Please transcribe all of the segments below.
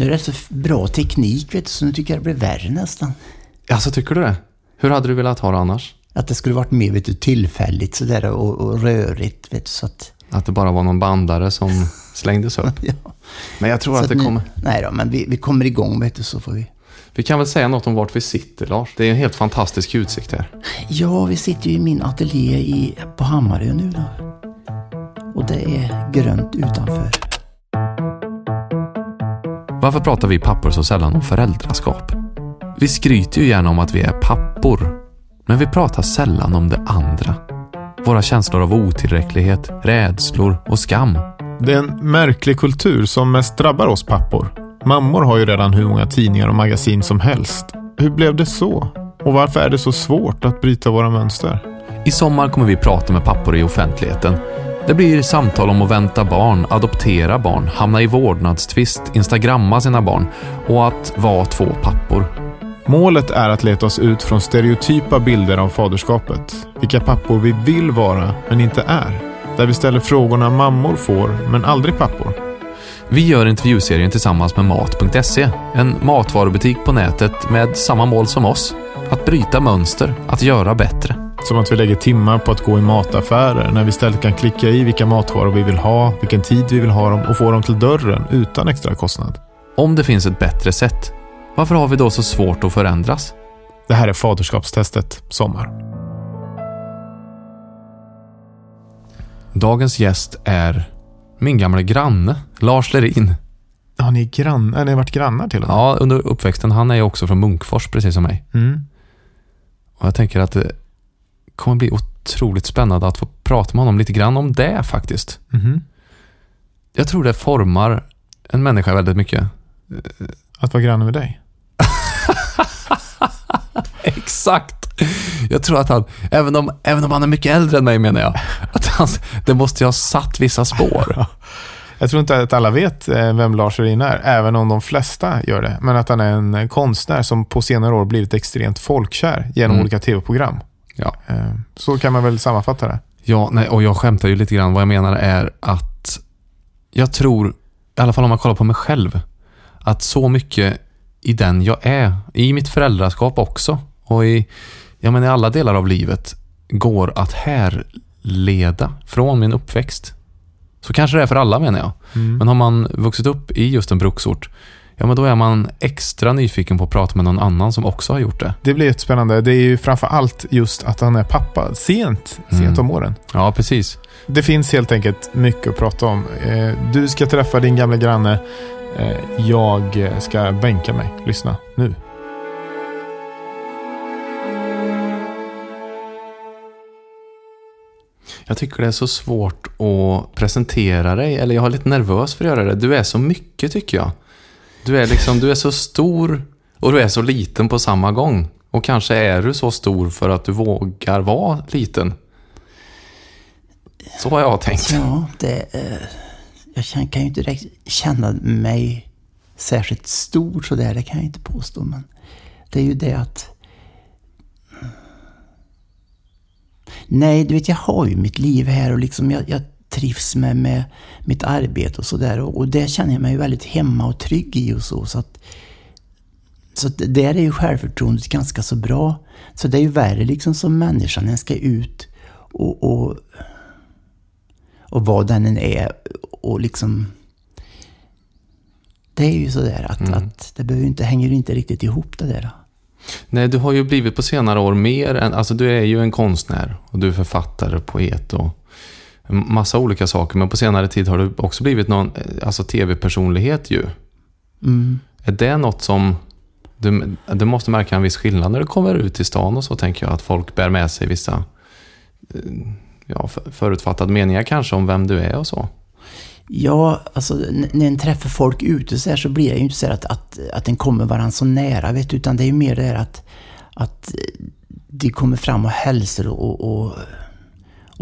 Nu är det så bra teknik, vet du, så nu tycker jag det blir värre nästan. Alltså, tycker du det? Hur hade du velat ha det annars? Att det skulle varit mer vet du, tillfälligt sådär och, och rörigt. Vet du, så att, Att det bara var någon bandare som slängdes upp? ja. Men jag tror så att det kommer... Nej då, men vi, vi kommer igång vet du, så får vi... Vi kan väl säga något om vart vi sitter, Lars? Det är en helt fantastisk utsikt här. Ja, vi sitter ju i min ateljé i, på Hammarö nu då. Och det är grönt utanför. Varför pratar vi pappor så sällan om föräldraskap? Vi skryter ju gärna om att vi är pappor. Men vi pratar sällan om det andra. Våra känslor av otillräcklighet, rädslor och skam. Det är en märklig kultur som mest drabbar oss pappor. Mammor har ju redan hur många tidningar och magasin som helst. Hur blev det så? Och varför är det så svårt att bryta våra mönster? I sommar kommer vi prata med pappor i offentligheten. Det blir samtal om att vänta barn, adoptera barn, hamna i vårdnadstvist, instagramma sina barn och att vara två pappor. Målet är att leta oss ut från stereotypa bilder av faderskapet. Vilka pappor vi vill vara, men inte är. Där vi ställer frågorna mammor får, men aldrig pappor. Vi gör intervjuserien tillsammans med Mat.se, en matvarubutik på nätet med samma mål som oss. Att bryta mönster, att göra bättre. Som att vi lägger timmar på att gå i mataffärer när vi istället kan klicka i vilka matvaror vi vill ha, vilken tid vi vill ha dem och få dem till dörren utan extra kostnad. Om det finns ett bättre sätt, varför har vi då så svårt att förändras? Det här är Faderskapstestet Sommar. Dagens gäst är min gamla granne, Lars Lerin. Har ni, grann, har ni varit grannar till och med? Ja, under uppväxten. Han är ju också från Munkfors, precis som mig. Mm. Och jag tänker att det kommer bli otroligt spännande att få prata med honom lite grann om det faktiskt. Mhm. Jag tror det formar en människa väldigt mycket. Att vara granne med dig? Exakt! Jag tror att han, även om, även om han är mycket äldre än mig menar jag, att han, det måste ju ha satt vissa spår. Jag tror inte att alla vet eh, vem Lars Lerin är, även om de flesta gör det. Men att han är en konstnär som på senare år blivit extremt folkkär genom Mm. olika tv-program. Ja. Eh, Så kan man väl sammanfatta det. Ja, nej, och jag skämtar ju lite grann. Vad jag menar är att jag tror, i alla fall om man kollar på mig själv, att så mycket i den jag är, i mitt föräldraskap också och i, ja, men i alla delar av livet går att härleda från min uppväxt. Så kanske det är för alla menar jag. Mm. Men har man vuxit upp i just en bruksort, ja men då är man extra nyfiken på att prata med någon annan som också har gjort det. Det blir jättespännande. Det är ju framför allt just att han är pappa sent, sent Mm. om åren. Ja, precis. Det finns helt enkelt mycket att prata om. Eh, Du ska träffa din gamla granne. Eh, Jag ska bänka mig. Lyssna nu. Jag tycker det är så svårt att presentera dig, eller jag är lite nervös för att göra det. Du är så mycket tycker jag. Du är liksom, du är så stor och du är så liten på samma gång. Och kanske är du så stor för att du vågar vara liten. Så har jag tänkt. Ja, det... Eh, jag kan, kan ju inte direkt känna mig särskilt stor sådär, det kan jag inte påstå. Men det är ju det att... Mm. Nej, du vet jag har ju mitt liv här och liksom jag, jag trivs med, med mitt arbete och sådär. Och, och det känner jag mig väldigt hemma och trygg i och så. Så, att, så att där är ju självförtroendet ganska så bra. Så det är ju värre liksom som människa när den ska ut och, och och vad den än är och liksom det är ju sådär att, Mm. att det behöver inte, hänger inte riktigt ihop det där. Nej, du har ju blivit på senare år mer än, alltså du är ju en konstnär och du är författare, poet och massa olika saker. Men på senare tid har du också blivit någon, eh, alltså tv-personlighet ju. Mm. Är det något som du, du måste märka en viss skillnad när du kommer ut i stan och så tänker jag att folk bär med sig vissa eh, ja, för- förutfattade meningar kanske om vem du är och så. Ja, alltså när en träffar folk ute så här så blir det ju inte så att, att, att den kommer varandra så nära, vet du, utan det är ju mer det här att, att de kommer fram och hälsar och, och, och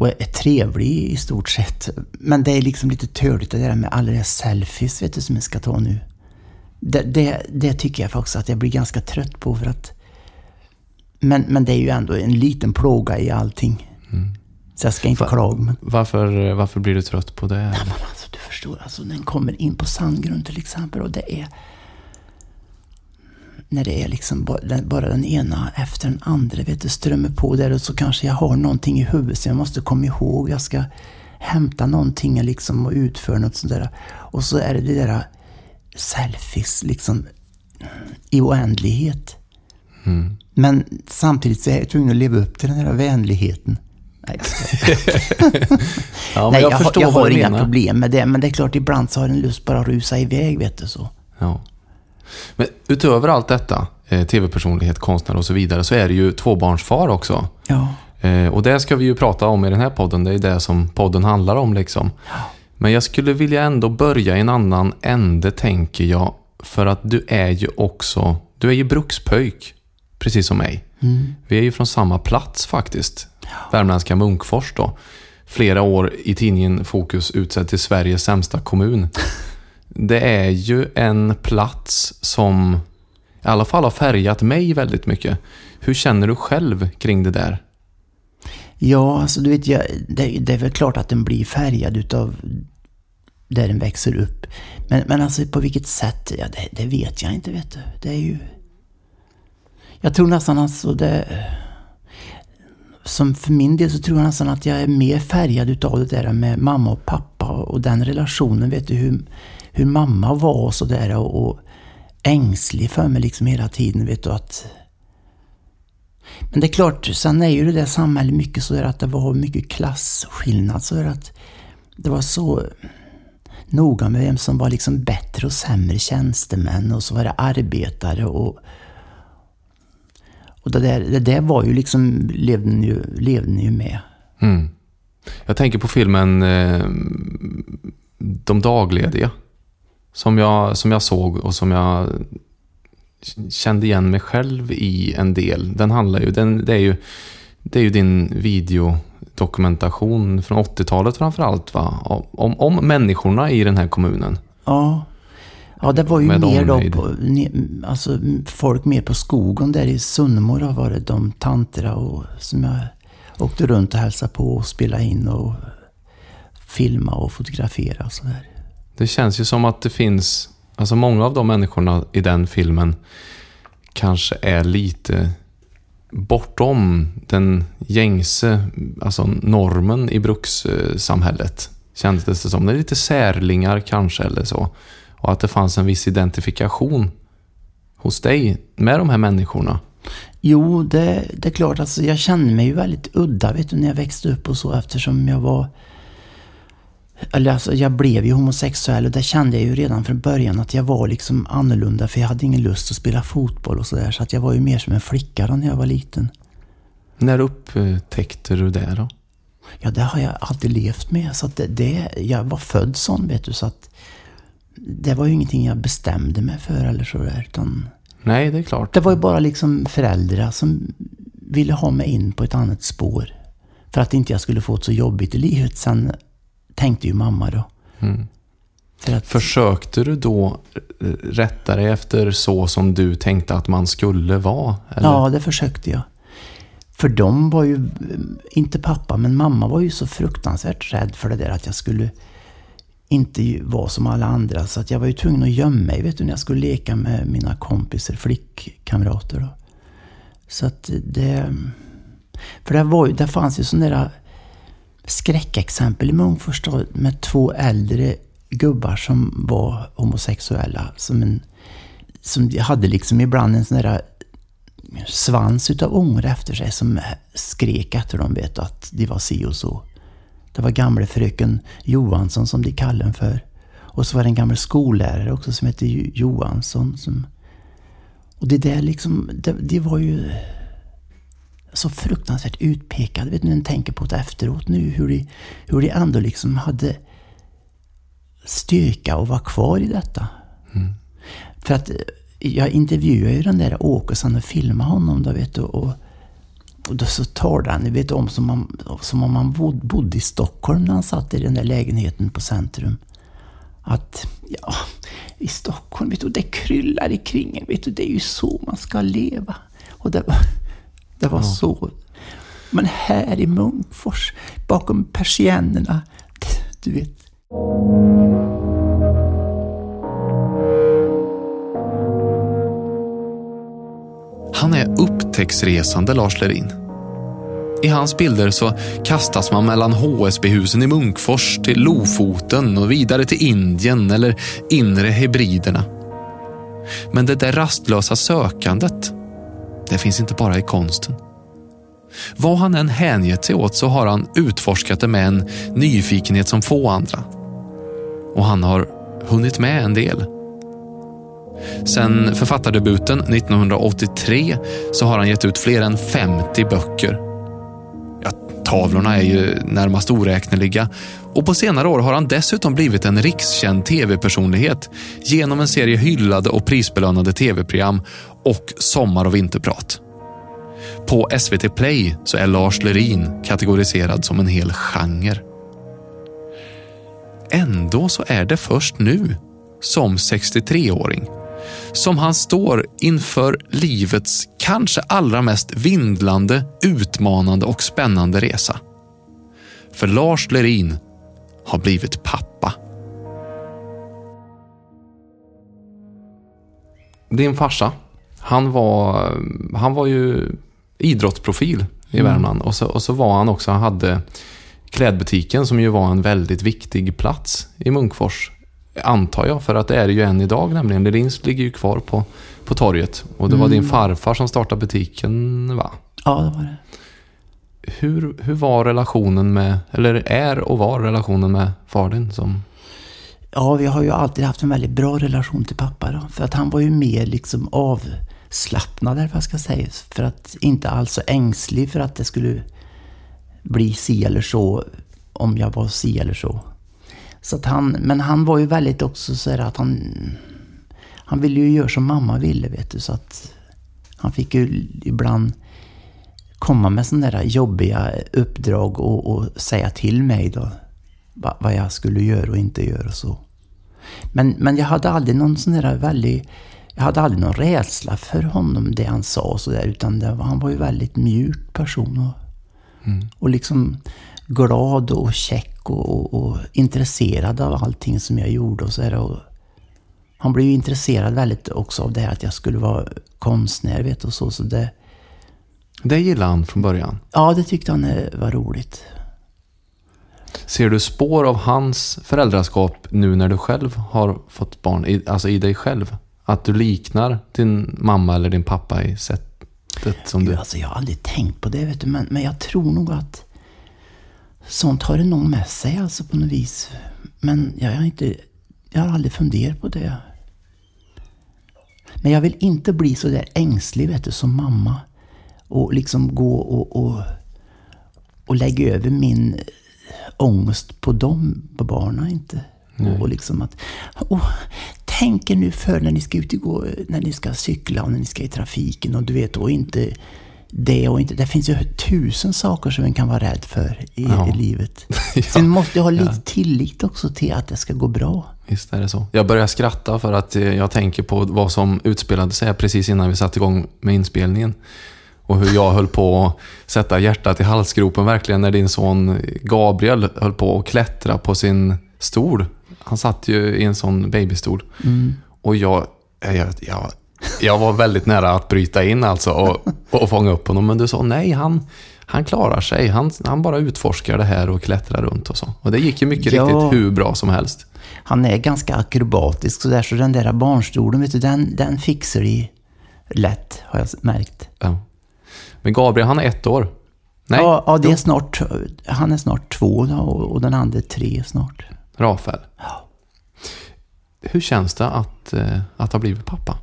är trevlig i stort sett. Men det är liksom lite törligt det där med alla de selfies, vet du, som jag ska ta nu. Det, det, det tycker jag faktiskt att jag blir ganska trött på för att men, men det är ju ändå en liten plåga i allting. Så jag ska inte Va- klaga. Men, Varför, varför blir du trött på det? Nej, men alltså, du förstår, alltså, den kommer in på sandgrund till exempel och det är... när det är liksom bara, den ena efter den andra, vet du, strömmar på där och så kanske jag har någonting i huvudet som jag måste komma ihåg. Jag ska hämta någonting liksom och utföra något sånt där. Och så är det det där selfies liksom i oändlighet. Mm. Men samtidigt så är jag tvungen att leva upp till den här vänligheten. Nej, Ja, Nej jag, jag, jag har inga problem med det. Men det är klart, ibland så har en lust bara att rusa iväg, vet du så. Ja. Men utöver allt detta, eh, tv-personlighet, konstnär och så vidare, så är det ju tvåbarnsfar också. Ja. Eh, och det ska vi ju prata om i den här podden. Det är det som podden handlar om liksom. Men jag skulle vilja ändå börja i en annan ände, tänker jag. För att du är ju också, du är ju brukspöjk. Precis som mig. Mm. Vi är ju från samma plats faktiskt. Värmländska Munkfors då. Flera år i tidningen Fokus utsedd till Sveriges sämsta kommun. Det är ju en plats som i alla fall har färgat mig väldigt mycket. Hur känner du själv kring det där? Ja, alltså du vet, jag, det, det är väl klart att den blir färgad utav där den växer upp. Men, men alltså på vilket sätt, ja, det, det vet jag inte vet du. Det är ju... Jag tror nästan alltså det... Som för min del så tror jag nästan att jag är mer färgad utav det där med mamma och pappa och den relationen. Vet du hur, hur mamma var och sådär och, och ängslig för mig liksom hela tiden. Vet du att... Men det är klart, sen är ju det där samhället mycket så där att det var mycket klasskillnad. sådär att det var så noga med vem som var liksom bättre och sämre tjänstemän och så var det arbetare och och det där, det där var ju liksom, levde ni ju, levde ni ju med. Mm. Jag tänker på filmen eh, De daglediga. Som jag, som jag såg och som jag kände igen mig själv i en del. Den handlar ju, den, det, är ju det är ju din videodokumentation från 80-talet framförallt va? Om, om människorna i den här kommunen. Ja. Ja, det var ju mer då på, alltså folk mer på skogen där i Sunnmora var det de tanterna och som jag åkte runt och hälsade på och spelade in och filma och fotografera och sådär. Det känns ju som att det finns, alltså många av de människorna i den filmen kanske är lite bortom den gängse, alltså normen i brukssamhället. Kändes det som. Det är lite särlingar kanske eller så. Och att det fanns en viss identifikation hos dig med de här människorna. Jo, det, det är klart. Alltså, jag kände mig ju väldigt udda vet du, när jag växte upp och så eftersom jag var... Eller alltså, jag blev ju homosexuell och det kände jag ju redan från början att jag var liksom annorlunda för jag hade ingen lust att spela fotboll och sådär. Så att jag var ju mer som en flicka då när jag var liten. När upptäckte du det då? Ja, det har jag alltid levt med. Så att det, det, jag var född sån vet du. Så att det var ju ingenting jag bestämde mig för eller sådär. Utan Nej, det är klart. Det var ju bara liksom föräldrar som ville ha mig in på ett annat spår. För att inte jag skulle få det så jobbigt i livet. Sen tänkte ju mamma då. Mm. För att, Försökte du då eh, rätta dig efter så som du tänkte att man skulle vara? Eller? ja, det försökte jag. För de var ju, inte pappa, men mamma var ju så fruktansvärt rädd för det där att jag skulle inte vara som alla andra. Så att jag var ju tvungen att gömma mig vet du, när jag skulle leka med mina kompisar, flickkamrater. Då. Så att det... För det, var ju, det fanns ju sådana där skräckexempel i Munkfors då, med två äldre gubbar som var homosexuella. Som, en, som hade liksom ibland en sån där eh, svans utav ångor efter sig som eh, skrek efter dem vet du, att de var si och så. Det var gamle fröken Johansson som de kallade den för. Och så var det en gammal skollärare också som hette Johansson. Som, och det där liksom, det, det var ju så fruktansvärt utpekade. Vet du, när man tänker på det efteråt nu, hur de, hur de ändå liksom hade styrka att vara kvar i detta. För att eh, jag intervjuade ju den där Åke sen och filmade honom då vet du. Och, och då så talade han, vet om som om, som om han bod- bodde i Stockholm när han satt i den där lägenheten på Centrum. Att, ja, i Stockholm, vet du, det kryllar i kringen, vet du, det är ju så man ska leva. Och det var, det var så. Men här i Munkfors, bakom persiennerna, du vet. upptäcktsresande Lars Lerin. I hans bilder så kastas man mellan HSB-husen i Munkfors till Lofoten och vidare till Indien eller inre Hebriderna. Men det där rastlösa sökandet, det finns inte bara i konsten. Vad han än hängett sig åt så har han utforskat det med en nyfikenhet som få andra. Och han har hunnit med en del. Sen författardebuten 1983 så har han gett ut fler än 50 böcker. Tavlorna är ju närmast oräkneliga och på senare år har han dessutom blivit en rikskänd tv-personlighet genom en serie hyllade och prisbelönade tv-program och sommar och vinterprat. På SVT Play så är Lars Lerin kategoriserad som en hel genre. Ändå så är det först nu, som 63-åring, som han står inför livets kanske allra mest vindlande, utmanande och spännande resa. För Lars Lerin har blivit pappa. Din farsa, han var, han var ju idrottsprofil i Mm. Värmland och så, och så var han också, han hade klädbutiken som ju var en väldigt viktig plats i Munkfors. Antar jag, för att det är det ju än idag nämligen. Lerins ligger ju kvar på, på torget. Och det var Mm. din farfar som startade butiken va? Ja, det var det. Hur, hur var relationen med, eller är och var relationen med far din som... Ja, vi har ju alltid haft en väldigt bra relation till pappa då. För att han var ju mer liksom avslappnad, eller vad jag ska säga. För att inte alls så ängslig för att det skulle bli si eller så om jag var si eller så. Så att han, men han var ju väldigt också så att han... Han ville ju göra som mamma ville, vet du. Så att han fick ju ibland komma med sådana där jobbiga uppdrag och, och säga till mig då va- vad jag skulle göra och inte göra och så. Men, men jag hade aldrig någon sån där väldigt... Jag hade aldrig någon rädsla för honom, det han sa och sådär. Utan det han var ju väldigt mjuk person. Och, och liksom glad och check och, och, och intresserad av allting som jag gjorde och sådär. Och han blev ju intresserad väldigt också av det här att jag skulle vara konstnär, vet och så. så det, Det gillade han från början. ja, det tyckte han eh, var roligt. Ser du spår av hans föräldraskap nu när du själv har fått barn? Alltså i dig själv? Att du liknar din mamma eller din pappa i sättet som Gud, du... alltså, jag har aldrig tänkt på det, vet du, men, men jag tror nog att sånt har det nog med sig alltså på något vis. Men jag har, inte, jag har aldrig funderat på det. Men jag vill inte bli så där ängslig, vet du, som mamma. Och liksom gå och, och, och lägga över min ångest på dem, på barnen inte. Och, och liksom att, och, tänk er nu för när ni ska ut och gå, när ni ska cykla och när ni ska i trafiken och du vet, och inte det och inte, det finns ju tusen saker som en kan vara rädd för i, Ja. livet. Ja. Sen måste jag ha lite tillit också till att det ska gå bra. Visst är det så. Jag börjar skratta för att eh, jag tänker på vad som utspelade sig precis innan vi satte igång med inspelningen. Och hur jag höll på att sätta hjärtat i halsgropen verkligen när din son Gabriel höll på att klättra på sin stol. Han satt ju i en sån babystol. Och jag, jag, jag, jag var väldigt nära att bryta in alltså och, och fånga upp honom. Men du sa nej, han, han klarar sig. Han, han bara utforskar det här och klättrar runt och så. Och det gick ju mycket Ja. riktigt hur bra som helst. Han är ganska akrobatisk så där, så den där barnstolen, vet du, den, den fixar de lätt, har jag märkt. Ja. Men Gabriel, han är ett år. Nej, Ja, ja, det är snart, han är snart två och, och den andra tre snart. Rafael. Hur känns det att, eh, att ha blivit pappa?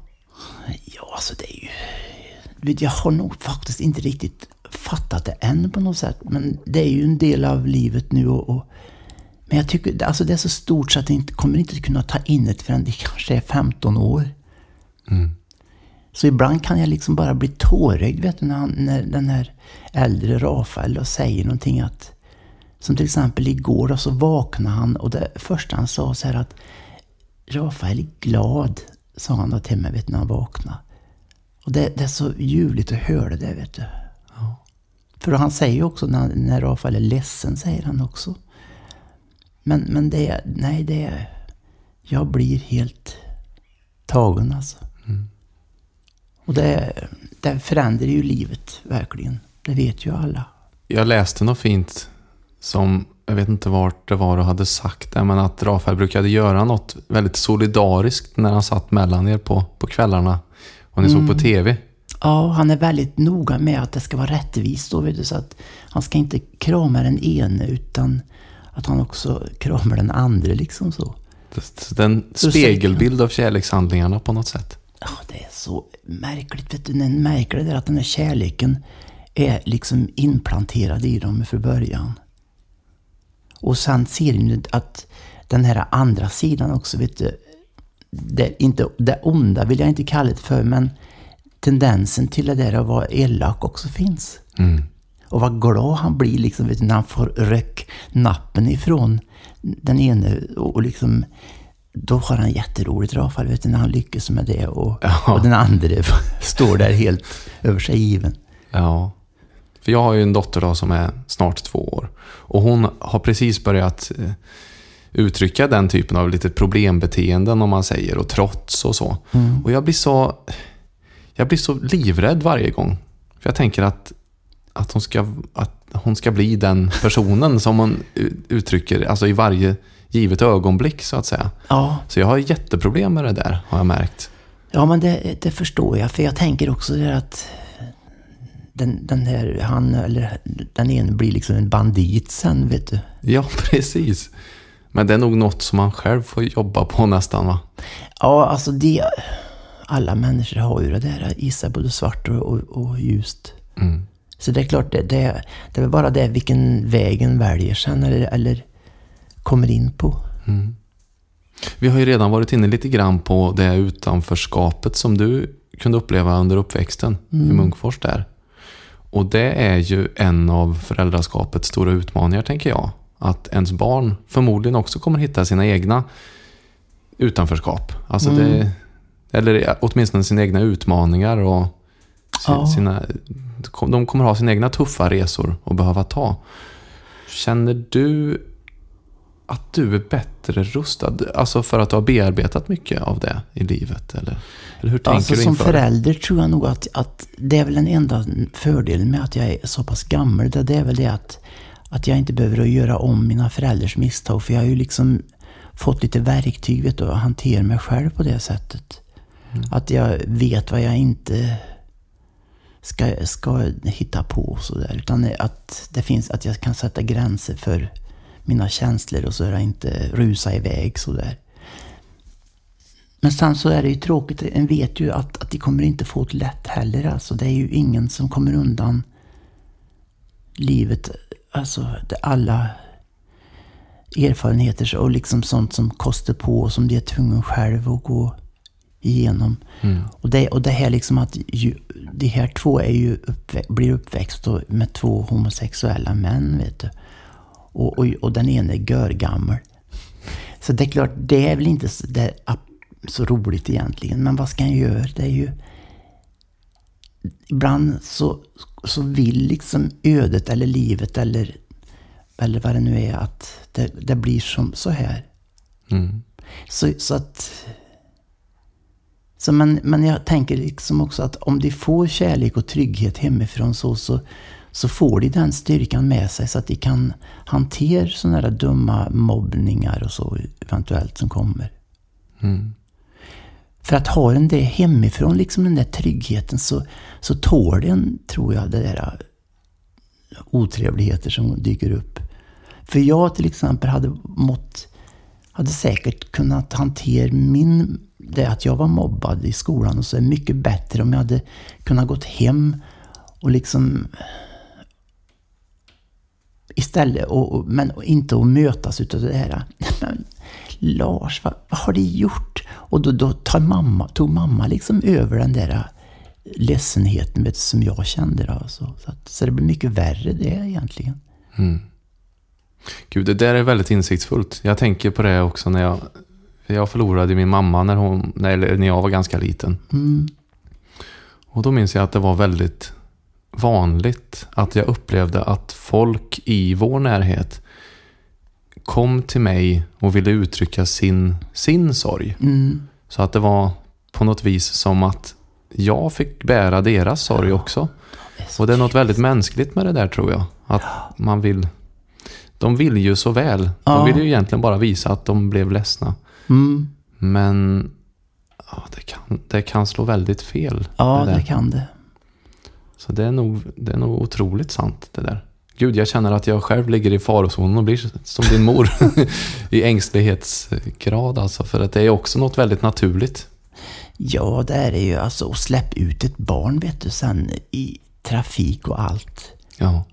Ja, alltså det är ju... jag har nog faktiskt inte riktigt fattat det än på något sätt. Men det är ju en del av livet nu och... och men jag tycker alltså det är så stort så att jag inte, kommer inte kunna ta in det förrän det kanske är 15 år. Så ibland kan jag liksom bara bli tårögd vet du, när, han, när den här äldre Rafael säger någonting att... Som till exempel igår då, så vaknade han och det första han sa så här att Rafael är glad, sa han då till mig vet, när han vaknade. Och det, det är så ljuvligt att höra det, vet du. För han säger ju också när, när Rafael är ledsen, säger han också. Men, men det är, nej det är, jag blir helt tagen alltså. Och det, det förändrar ju livet, verkligen. Det vet ju alla. Jag läste något fint som, jag vet inte vart det var och hade sagt det, men att Rafael brukade göra något väldigt solidariskt när han satt mellan er på, på kvällarna och ni såg på TV. Ja, han är väldigt noga med att det ska vara rättvist då, vet du, så att han ska inte krama den ene utan att han också kramar den andra liksom så. Det är en spegelbild av kärlekshandlingarna på något sätt. Ja, det är så märkligt. Vet du, det är märkligt är att den här kärleken är liksom implanterad i dem för början. Och sen ser ni att den här andra sidan också, vet du, det, inte, det onda vill jag inte kalla det för, men tendensen till det där att vara elak också finns. Mm. Och vad glad han blir liksom, vet du, när han får röck nappen ifrån den ene och, och liksom då har han jätteroligt Rafael, vet du, när han lyckas med det och, Ja. och den andra står där helt över sig given. Ja. För jag har ju en dotter då som är snart två år. Och hon har precis börjat eh, uttrycka den typen av lite problembeteenden om man säger och trots och så. Och jag blir så jag blir så livrädd varje gång. För jag tänker att, att, hon, ska, att hon ska bli den personen som hon uttrycker alltså i varje givet ögonblick så att säga. Ja, Så jag har jätteproblem med det där har jag märkt. ja men det, det förstår jag. För jag tänker också att den, den här, han eller den ene blir liksom en bandit sen, vet du. Ja, precis. Men det är nog något som man själv får jobba på nästan va? Ja, alltså det... Alla människor har ju det där sig, både svart och, och, och ljust. Mm. Så det är klart, det, det, det är väl bara det vilken vägen väljer sen eller, eller kommer in på. Vi har ju redan varit inne lite grann på det utanförskapet som du kunde uppleva under uppväxten i Munkfors där. Och det är ju en av föräldraskapets stora utmaningar tänker jag. Att ens barn förmodligen också kommer hitta sina egna utanförskap. Alltså det, eller åtminstone sina egna utmaningar och si- Ja. sina, de kommer ha sina egna tuffa resor att behöva ta. Känner du att du är bättre rustad? Alltså för att du har bearbetat mycket av det i livet? Eller, eller hur tänker Alltså du som inför det? förälder tror jag nog att, att det är väl den enda fördelen med att jag är så pass gammal. Det, det är väl det att, att jag inte behöver att göra om mina föräldrars misstag. För jag har ju liksom fått lite verktyg vet du, att hantera mig själv på det sättet. Att jag vet vad jag inte ska, ska hitta på och sådär. Utan att det finns, att jag kan sätta gränser för mina känslor och så jag inte rusa iväg sådär. Men sen så är det ju tråkigt, en vet ju att, att de kommer inte få det lätt heller. Alltså, det är ju ingen som kommer undan livet. Alltså, det, alla erfarenheter och liksom sånt som kostar på och som de är tvungna själv att gå igenom. Och, det, och det här liksom att ju, de här två är ju uppvä blir uppväxt med två homosexuella män, vet du. Och, och, och den ene är görgammal. Så det är klart, det är väl inte så, det så roligt egentligen. Men vad ska han göra? Det är ju... Ibland så, så vill liksom ödet eller livet eller, eller vad det nu är att det, det blir som så här. Mm. Så, så att... Så men, men jag tänker liksom också att om de får kärlek och trygghet hemifrån så, så, så får de den styrkan med sig så att de kan hantera sådana där dumma mobbningar och så eventuellt som kommer. Mm. För att ha den det hemifrån, liksom den där tryggheten, så, så tål den, tror jag, det där äh, otrevligheter som dyker upp. För jag till exempel hade mått, hade säkert kunnat hantera min, det att jag var mobbad i skolan och så är mycket bättre om jag hade kunnat gått hem och liksom istället, och, och, men inte att mötas utav det här. Men, Lars, vad, vad har du gjort? Och då, då tar mamma, tog mamma liksom över den där ledsenheten vet som jag kände. Då, så, så, att, så det blir mycket värre det egentligen. Gud, det där är väldigt insiktsfullt. Jag tänker på det också när jag, jag förlorade min mamma när, hon, när, när jag var ganska liten. Mm. Och då minns jag att det var väldigt vanligt att jag upplevde att folk i vår närhet kom till mig och ville uttrycka sin, sin sorg. Mm. Så att det var på något vis som att jag fick bära deras sorg också. så Och det är något väldigt mänskligt med det där tror jag. Att man vill... De vill ju så väl. Ja. De vill ju egentligen bara visa att de blev ledsna. Mm. Men ja, det, kan, det kan slå väldigt fel. Ja, det det kan det. Så det är, nog, det är nog otroligt sant det där. Gud, jag känner att jag själv ligger i farozonen och blir som din mor. I ängslighetsgrad alltså. För att det är också något väldigt naturligt. Ja, det är det ju. Alltså, och släpp ut ett barn vet du sen i trafik och allt. Ja.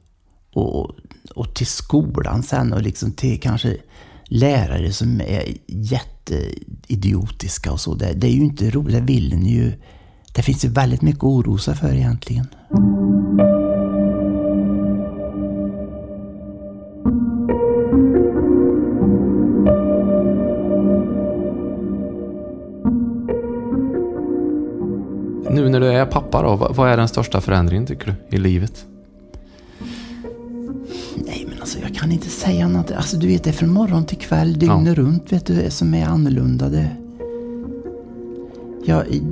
Och, och till skolan sen och liksom till kanske lärare som är jätteidiotiska och så. Det, det är ju inte roligt. Det vill en ju. Det finns ju väldigt mycket att oroa sig för egentligen. Nu när du är pappa då, vad är den största förändringen tycker du i livet? Nej, men alltså jag kan inte säga annat. Alltså du vet, det är från morgon till kväll, dygnet runt, vet du, som är annorlunda. Det, ja, i-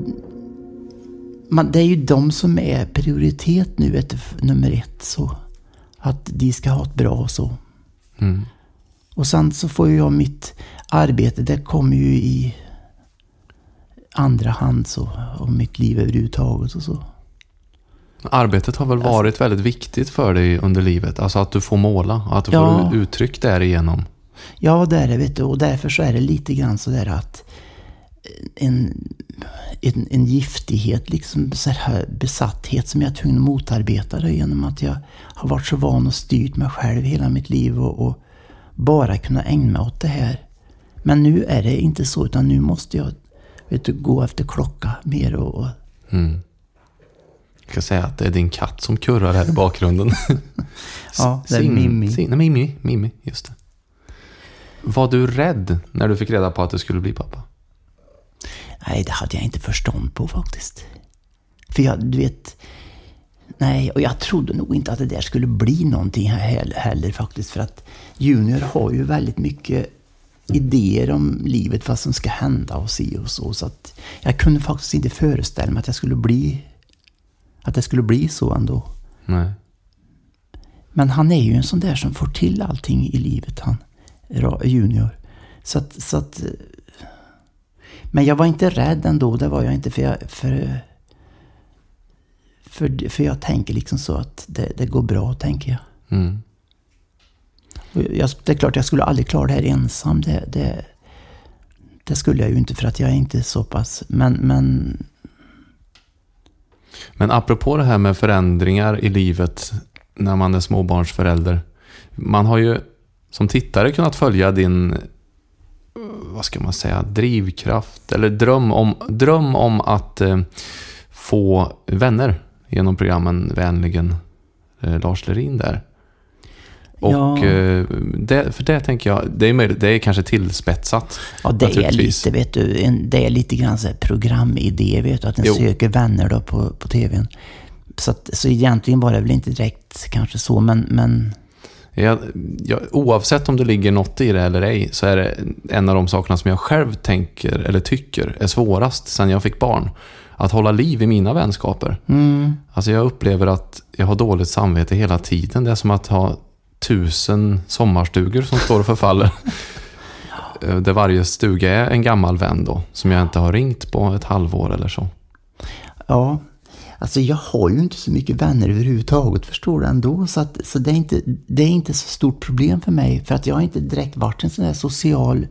man, det är ju de som är prioritet nu, f- nummer ett. Så. Att de ska ha ett bra och så. Mm. Och sen så får ju jag mitt arbete, det kommer ju i andra hand så. Och mitt liv överhuvudtaget och så. Arbetet har väl Alltså- varit väldigt viktigt för dig under livet? Alltså att du får måla och att du Ja. får uttryck därigenom. Ja, det är det, vet du. Och därför så är det lite grann sådär att en, en, en giftighet, liksom så här besatthet som jag är tvungen att motarbeta det genom att jag har varit så van och styrt mig själv hela mitt liv och, och bara kunna ägna mig åt det här. Men nu är det inte så, utan nu måste jag vet du, gå efter klocka mer och, och Mm. Jag ska säga att det är din katt som kurrar här i bakgrunden. Ja, det är nej, Mimmi. Mimmi, just det. Var du rädd när du fick reda på att du skulle bli pappa? Nej, det hade jag inte förstånd på faktiskt. För jag, du vet... Nej, och jag trodde nog inte att det där skulle bli någonting heller, heller faktiskt. För att Junior har ju väldigt mycket idéer om livet, vad som ska hända och si och så. Så att jag kunde faktiskt inte föreställa mig att jag skulle bli... Att det skulle bli så ändå. Nej. Men han är ju en sån där som får till allting i livet, han. Junior. Så att, så att... Men jag var inte rädd ändå, det var jag inte. För jag, för, för, för jag tänker liksom så att det, det går bra, tänker jag. Mm. Jag. Det är klart, jag skulle aldrig klara det här ensam. Det, det, det skulle jag ju inte för att jag är inte så pass... Men, men Men apropå det här med förändringar i livet när man är småbarnsförälder. Man har ju som tittare kunnat följa din, vad ska man säga, drivkraft eller dröm om, dröm om att eh, få vänner genom programmen Vänligen eh, Lars Lerin där. Och Ja. eh, det, för det tänker jag, det är, möjligt, det är kanske tillspetsat. Ja, det är lite, vet du, en, det är lite grann så här programidé, vet du, att den Jo. söker vänner då på, på tvn. Så, att, så egentligen var det väl inte direkt kanske så, men, men Jag, jag, oavsett om det ligger något i det eller ej så är det en av de sakerna som jag själv tänker eller tycker är svårast sen jag fick barn. Att hålla liv i mina vänskaper. mm, Alltså jag upplever att jag har dåligt samvete hela tiden. Det är som att ha tusen sommarstugor som står och förfaller. Eh, Där varje stuga är en gammal vän då. Som jag inte har ringt på ett halvår eller så. ja. Alltså jag har ju inte så mycket vänner överhuvudtaget, förstår du ändå. Så, att, så det, är inte, det är inte så stort problem för mig. För att jag har inte direkt varit en sån där social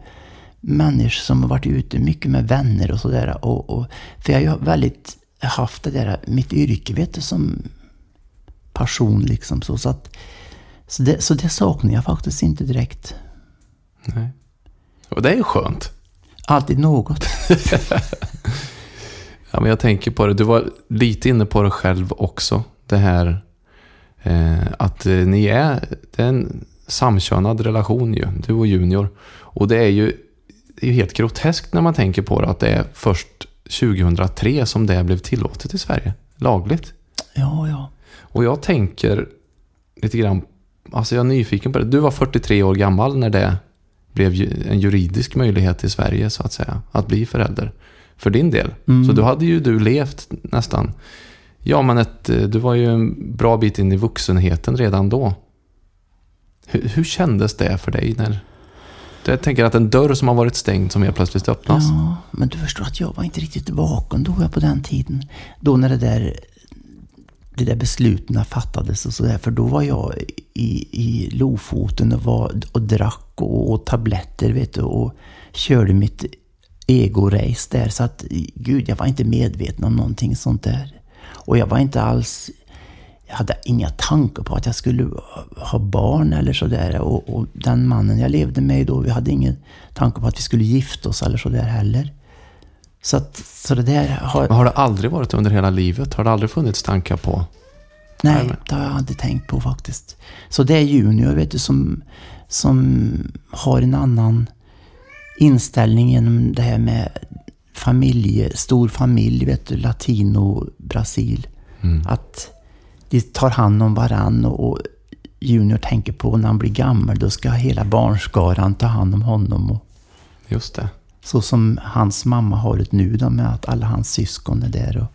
människa som har varit ute mycket med vänner och sådär. Och, och, för jag har ju väldigt haft det där, mitt yrke vet du, som passion liksom. Så, så, att, så, det, så det saknar jag faktiskt inte direkt. Nej. Och det är ju skönt. Alltid något. Ja, men jag tänker på det. Du var lite inne på det själv också. Det här eh, att eh, ni är, det är en samkönad relation ju. Du och Junior. Och det är ju, det är helt groteskt när man tänker på det. Att det är först 2003 som det blev tillåtet i Sverige. Lagligt. Ja, ja. Och jag tänker lite grann, alltså jag är nyfiken på det. Du var 43 år gammal när det blev en juridisk möjlighet i Sverige så att säga, att bli förälder. För din del. Mm. Så då hade ju du levt nästan, ja men ett, eh, du var ju en bra bit in i vuxenheten redan då. Hur, hur kändes det för dig när, jag tänker att en dörr som har varit stängd som helt plötsligt öppnas. Ja, men du förstår att jag var inte riktigt vaken då jag på den tiden. Då när det där, det där besluten fattades och sådär. För då var jag i, i Lofoten och, var, och drack och åt tabletter vet du, och körde mitt ego-race där. Så att gud, jag var inte medveten om någonting sånt där. Och jag var inte alls jag hade inga tankar på att jag skulle ha barn eller sådär. Och, och den mannen jag levde med då, vi hade ingen tanke på att vi skulle gifta oss eller sådär heller. Så, att, så det där har... Men har det aldrig varit under hela livet? Har det aldrig funnits tankar på? Nej, Nej det har jag aldrig tänkt på faktiskt. Så det är Junior vet du, som, som har en annan inställning genom det här med familje, stor familj, vet du, latino, Brasil. Mm. Att de tar hand om varann och Junior tänker på när han blir gammal, då ska hela barnskaran ta hand om honom. Och Just det. Så som hans mamma har det nu då med att alla hans syskon är där. Och...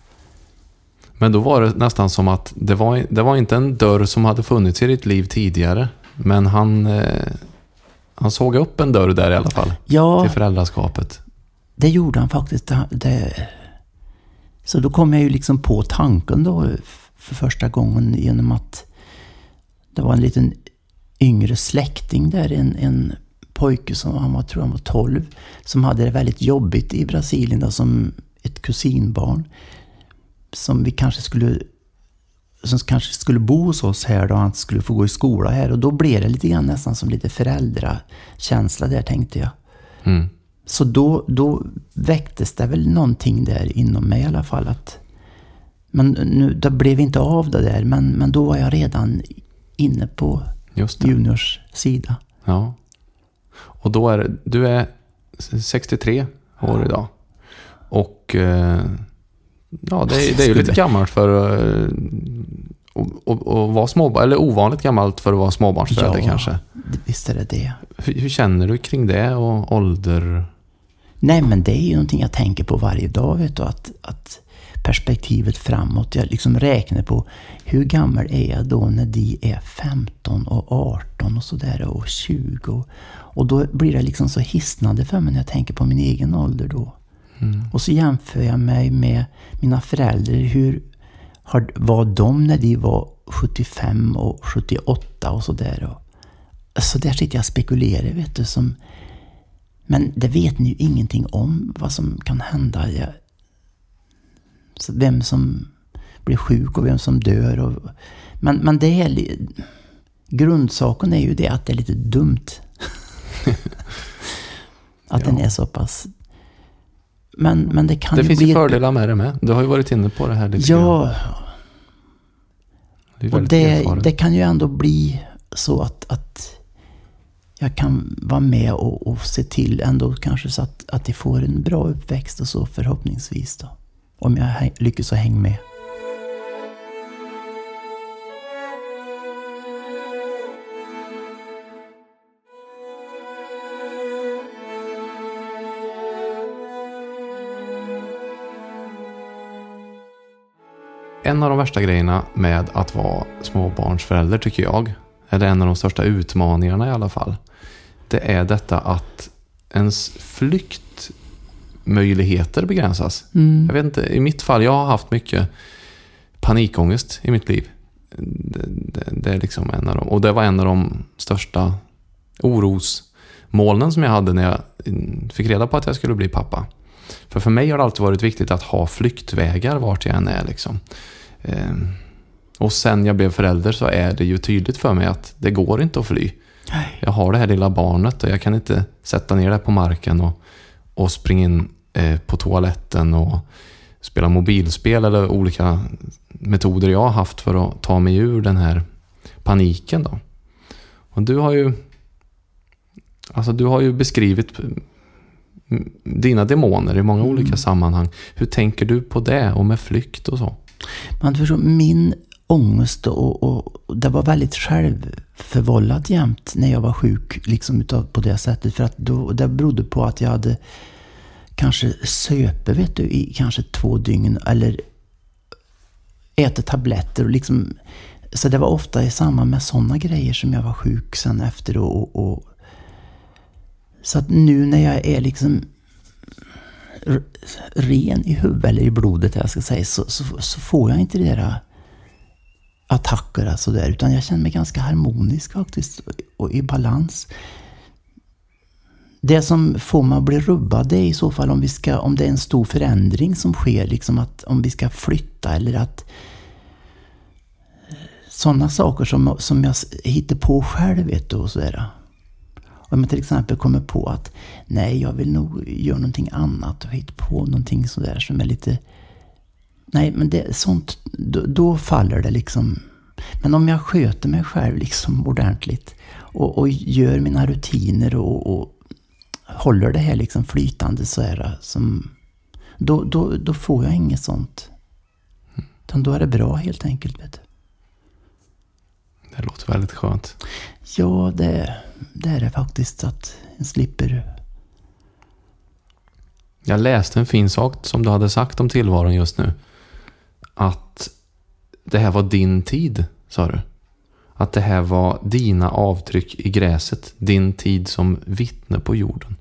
Men då var det nästan som att det var, det var inte en dörr som hade funnits i ditt liv tidigare. Men han, eh, han såg upp en dörr där i alla fall. Ja, till föräldraskapet. Det gjorde han faktiskt. Det... Så då kom jag ju liksom på tanken då för första gången genom att det var en liten yngre släkting där, en, en pojke som han var, tror han var 12, som hade det väldigt jobbigt i Brasilien då, som ett kusinbarn. Som vi kanske skulle som kanske skulle bo hos oss här då, han skulle få gå i skola här. Och då blev det lite grann nästan som lite föräldrakänsla där tänkte jag. Mm. Så då, då väcktes det väl någonting där inom mig i alla fall. att men nu, det blev inte av det där, men, men då var jag redan inne på juniors sida. Ja. Och då är du är 63 år ja. idag. Och eh, ja, det, är, det är ju lite gammalt för att eh, vara småbarn, eller ovanligt gammalt för att vara småbarnsförälder ja, kanske. visst är det det. Hur, hur, känner du kring det och ålder? Nej, men det är ju någonting jag tänker på varje dag. Vet du, att, att perspektivet framåt. Jag liksom räknar på hur gammal är jag då när de är 15 och 18 och sådär och 20. Och då blir det liksom så hisnande för mig när jag tänker på min egen ålder då. Mm. Och så jämför jag mig med mina föräldrar. Hur var de när de var 75 och 78 och sådär. Så där sitter jag och spekulerar vet du. Som, men det vet ni ju ingenting om vad som kan hända. Jag, vem som blir sjuk och vem som dör. Och, men, men det är... Grundsaken är ju det att det är lite dumt. att ja. den är så pass... Men, men det kan det ju finns bli... ju fördelar med det med. Du har ju varit inne på det här lite Ja. Det och det, det, kan ju ändå bli så att, att jag kan vara med och, och se till ändå kanske så att, att de får en bra uppväxt och så förhoppningsvis då. Om jag lyckas att hänga med. En av de värsta grejerna med att vara småbarnsförälder tycker jag, eller en av de största utmaningarna i alla fall, det är detta att ens flykt möjligheter begränsas. Mm. Jag vet inte, i mitt fall, jag har haft mycket panikångest i mitt liv. Det, det, det, är liksom en av dem. Och det var en av de största orosmolnen som jag hade när jag fick reda på att jag skulle bli pappa. För för mig har det alltid varit viktigt att ha flyktvägar vart jag än är. Liksom. Ehm, och sen jag blev förälder så är det ju tydligt för mig att det går inte att fly. Jag har det här lilla barnet och jag kan inte sätta ner det på marken och och springa in eh, på toaletten och spela mobilspel eller olika metoder jag har haft för att ta mig ur den här paniken. Då. Och du har ju Alltså du har ju beskrivit dina demoner i många mm. olika sammanhang. Hur tänker du på det och med flykt och så? Man förstår, min ångest och, och, det var väldigt självförvållat jämt när jag var sjuk liksom utav, på det sättet. För att då, det berodde på att jag hade kanske söper vet du, i kanske två dygn eller äter tabletter och liksom så det var ofta i samband med sådana grejer som jag var sjuk sen efter och, och, och så att nu när jag är liksom ren i huvudet eller i blodet, jag ska säga, så, så, så får jag inte det där attacker alltså där, utan jag känner mig ganska harmonisk faktiskt och i balans. Det som får mig att bli rubbad det är i så fall om, vi ska, om det är en stor förändring som sker, liksom att om vi ska flytta eller att sådana saker som, som jag hittar på själv vet du och sådär. Om jag till exempel kommer på att nej, jag vill nog göra någonting annat och hitta på någonting sådär som är lite... Nej, men det, sånt, då, då, faller det liksom. Men om jag sköter mig själv liksom ordentligt och, och gör mina rutiner och, och, håller det här liksom flytande så här som... Då, då, då får jag inget sånt. Utan då är det bra helt enkelt. Vet du. Det låter väldigt skönt. Ja, det, det är det faktiskt. Att en slipper... Jag läste en fin sak som du hade sagt om tillvaron just nu. Att det här var din tid, sa du. Att det här var dina avtryck i gräset. Din tid som vittne på jorden.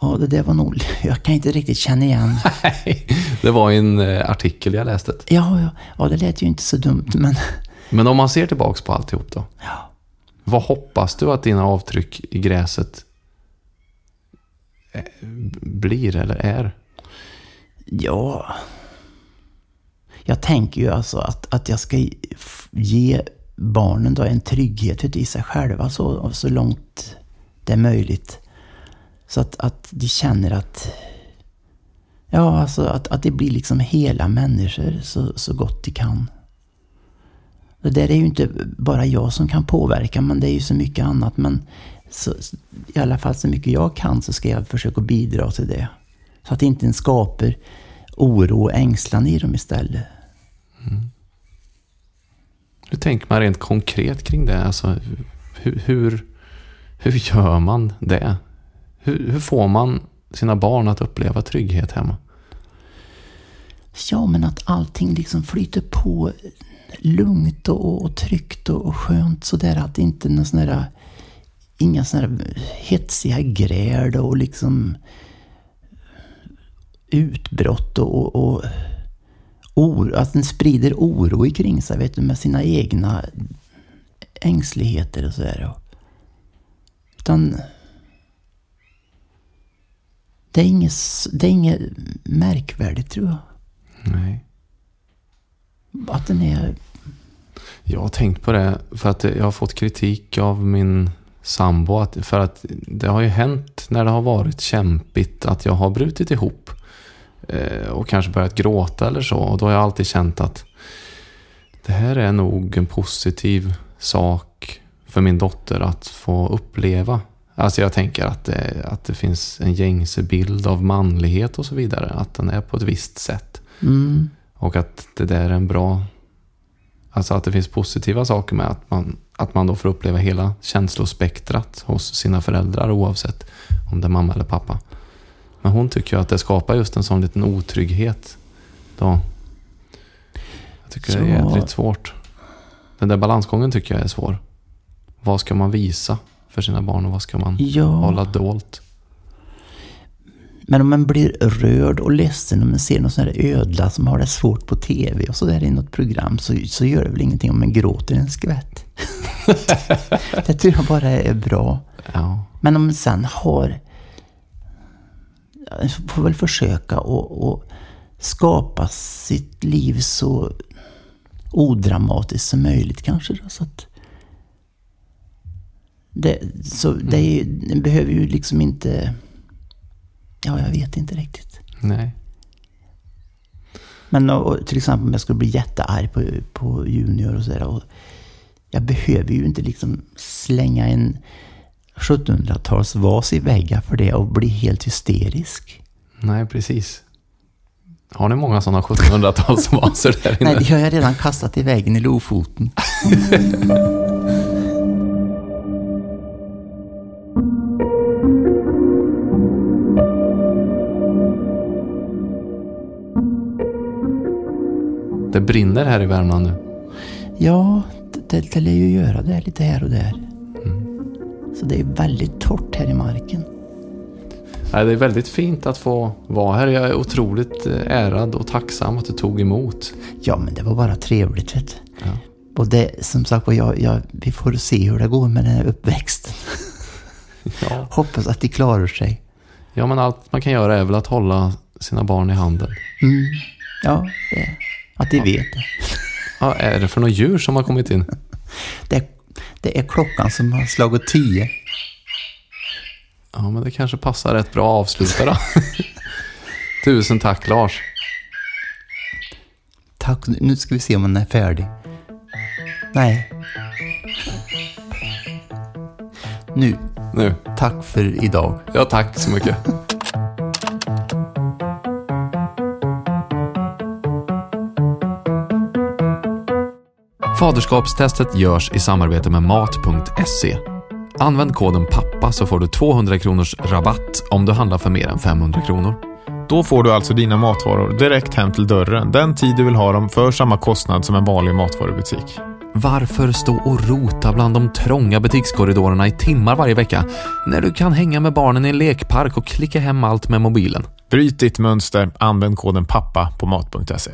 Ja, det där var nog... Jag kan inte riktigt känna igen. Nej, det var en eh, artikel jag läste. Ja, ja, ja, det lät ju inte så dumt, men... Men om man ser tillbaks på alltihop då? Ja. Vad hoppas du att dina avtryck i gräset eh, blir eller är? Ja... Jag tänker ju alltså att, att jag ska ge barnen då en trygghet i sig själva så, så långt det är möjligt. Så att, att de känner att Ja, alltså att, att det blir liksom hela människor så, så gott de kan. Det där är ju inte bara jag som kan påverka, men det är ju så mycket annat. Men så, i alla fall så mycket jag kan så ska jag försöka bidra till det. Så att det inte skapar oro och ängslan i dem istället. Mm. Hur tänker man rent konkret kring det? Alltså, hur, hur, hur gör man det? Hur, hur får man sina barn att uppleva trygghet hemma? Ja, men att allting liksom flyter på lugnt och, och tryggt och, och skönt sådär. Att inte någon sån där, inga sådana där hetsiga gräl och liksom utbrott och, och, och oro. att den sprider oro kring sig vet du, med sina egna ängsligheter och sådär. Utan det är, inget, det är inget märkvärdigt tror jag. Nej. Att den är... Jag har tänkt på det för att jag har fått kritik av min sambo. Att, för att det har ju hänt när det har varit kämpigt att jag har brutit ihop. Eh, och kanske börjat gråta eller så. Och då har jag alltid känt att det här är nog en positiv sak för min dotter att få uppleva. Alltså jag tänker att det, att det finns en gängse bild av manlighet och så vidare. Att den är på ett visst sätt. Mm. Och att det där är en bra... Alltså att det finns positiva saker med att man, att man då får uppleva hela känslospektrat hos sina föräldrar oavsett om det är mamma eller pappa. Men hon tycker ju att det skapar just en sån liten otrygghet. Då. Jag tycker det är jädrigt svårt. Den där balansgången tycker jag är svår. Vad ska man visa för sina barn och vad ska man ja. hålla dolt? Men om man blir rörd och ledsen om man ser någon sån här ödla som har det svårt på tv och sådär i något program så, så gör det väl ingenting om man gråter en skvätt. det tror jag bara är bra. Ja. Men om man sen har... Jag får väl försöka att skapa sitt liv så odramatiskt som möjligt kanske. Då, så att det, så det, är, det behöver ju liksom inte Ja, jag vet inte riktigt. Nej. Men och, till exempel om jag skulle bli jättearg på, på Junior och sådär. Jag behöver ju inte liksom slänga en 1700-talsvas i väggen för det och bli helt hysterisk. Nej, precis. Har ni många sådana 1700-talsvaser där inne? Nej, det har jag redan kastat i väggen i Lofoten. Det brinner här i Värmland nu. Ja, det, det lär ju göra det lite här och där. Så det är väldigt torrt här i marken. Nej, det är väldigt fint att få vara här. Jag är otroligt eh, ärad och tacksam att du tog emot. Ja, men det var bara trevligt vet du. Ja. Och det, som sagt jag, jag, vi får se hur det går med den här uppväxten. Ja. Hoppas att de klarar sig. ja, men allt man kan göra är väl att hålla sina barn i handen. Mm. Ja, det, att de vet det. Vad är det för något djur som har kommit in? det. Det är klockan som har slagit tio. Ja, men det kanske passar rätt bra att avsluta då. Tusen tack Lars. Tack, nu ska vi se om den är färdig. Nej. Nu, Nu. tack för idag. Ja, tack så mycket. Faderskapstestet görs i samarbete med Mat.se. Använd koden PAPPA så får du 200 kronors rabatt om du handlar för mer än 500 kronor. Då får du alltså dina matvaror direkt hem till dörren den tid du vill ha dem för samma kostnad som en vanlig matvarubutik. Varför stå och rota bland de trånga butikskorridorerna i timmar varje vecka när du kan hänga med barnen i en lekpark och klicka hem allt med mobilen? Bryt ditt mönster, använd koden PAPPA på mat.se.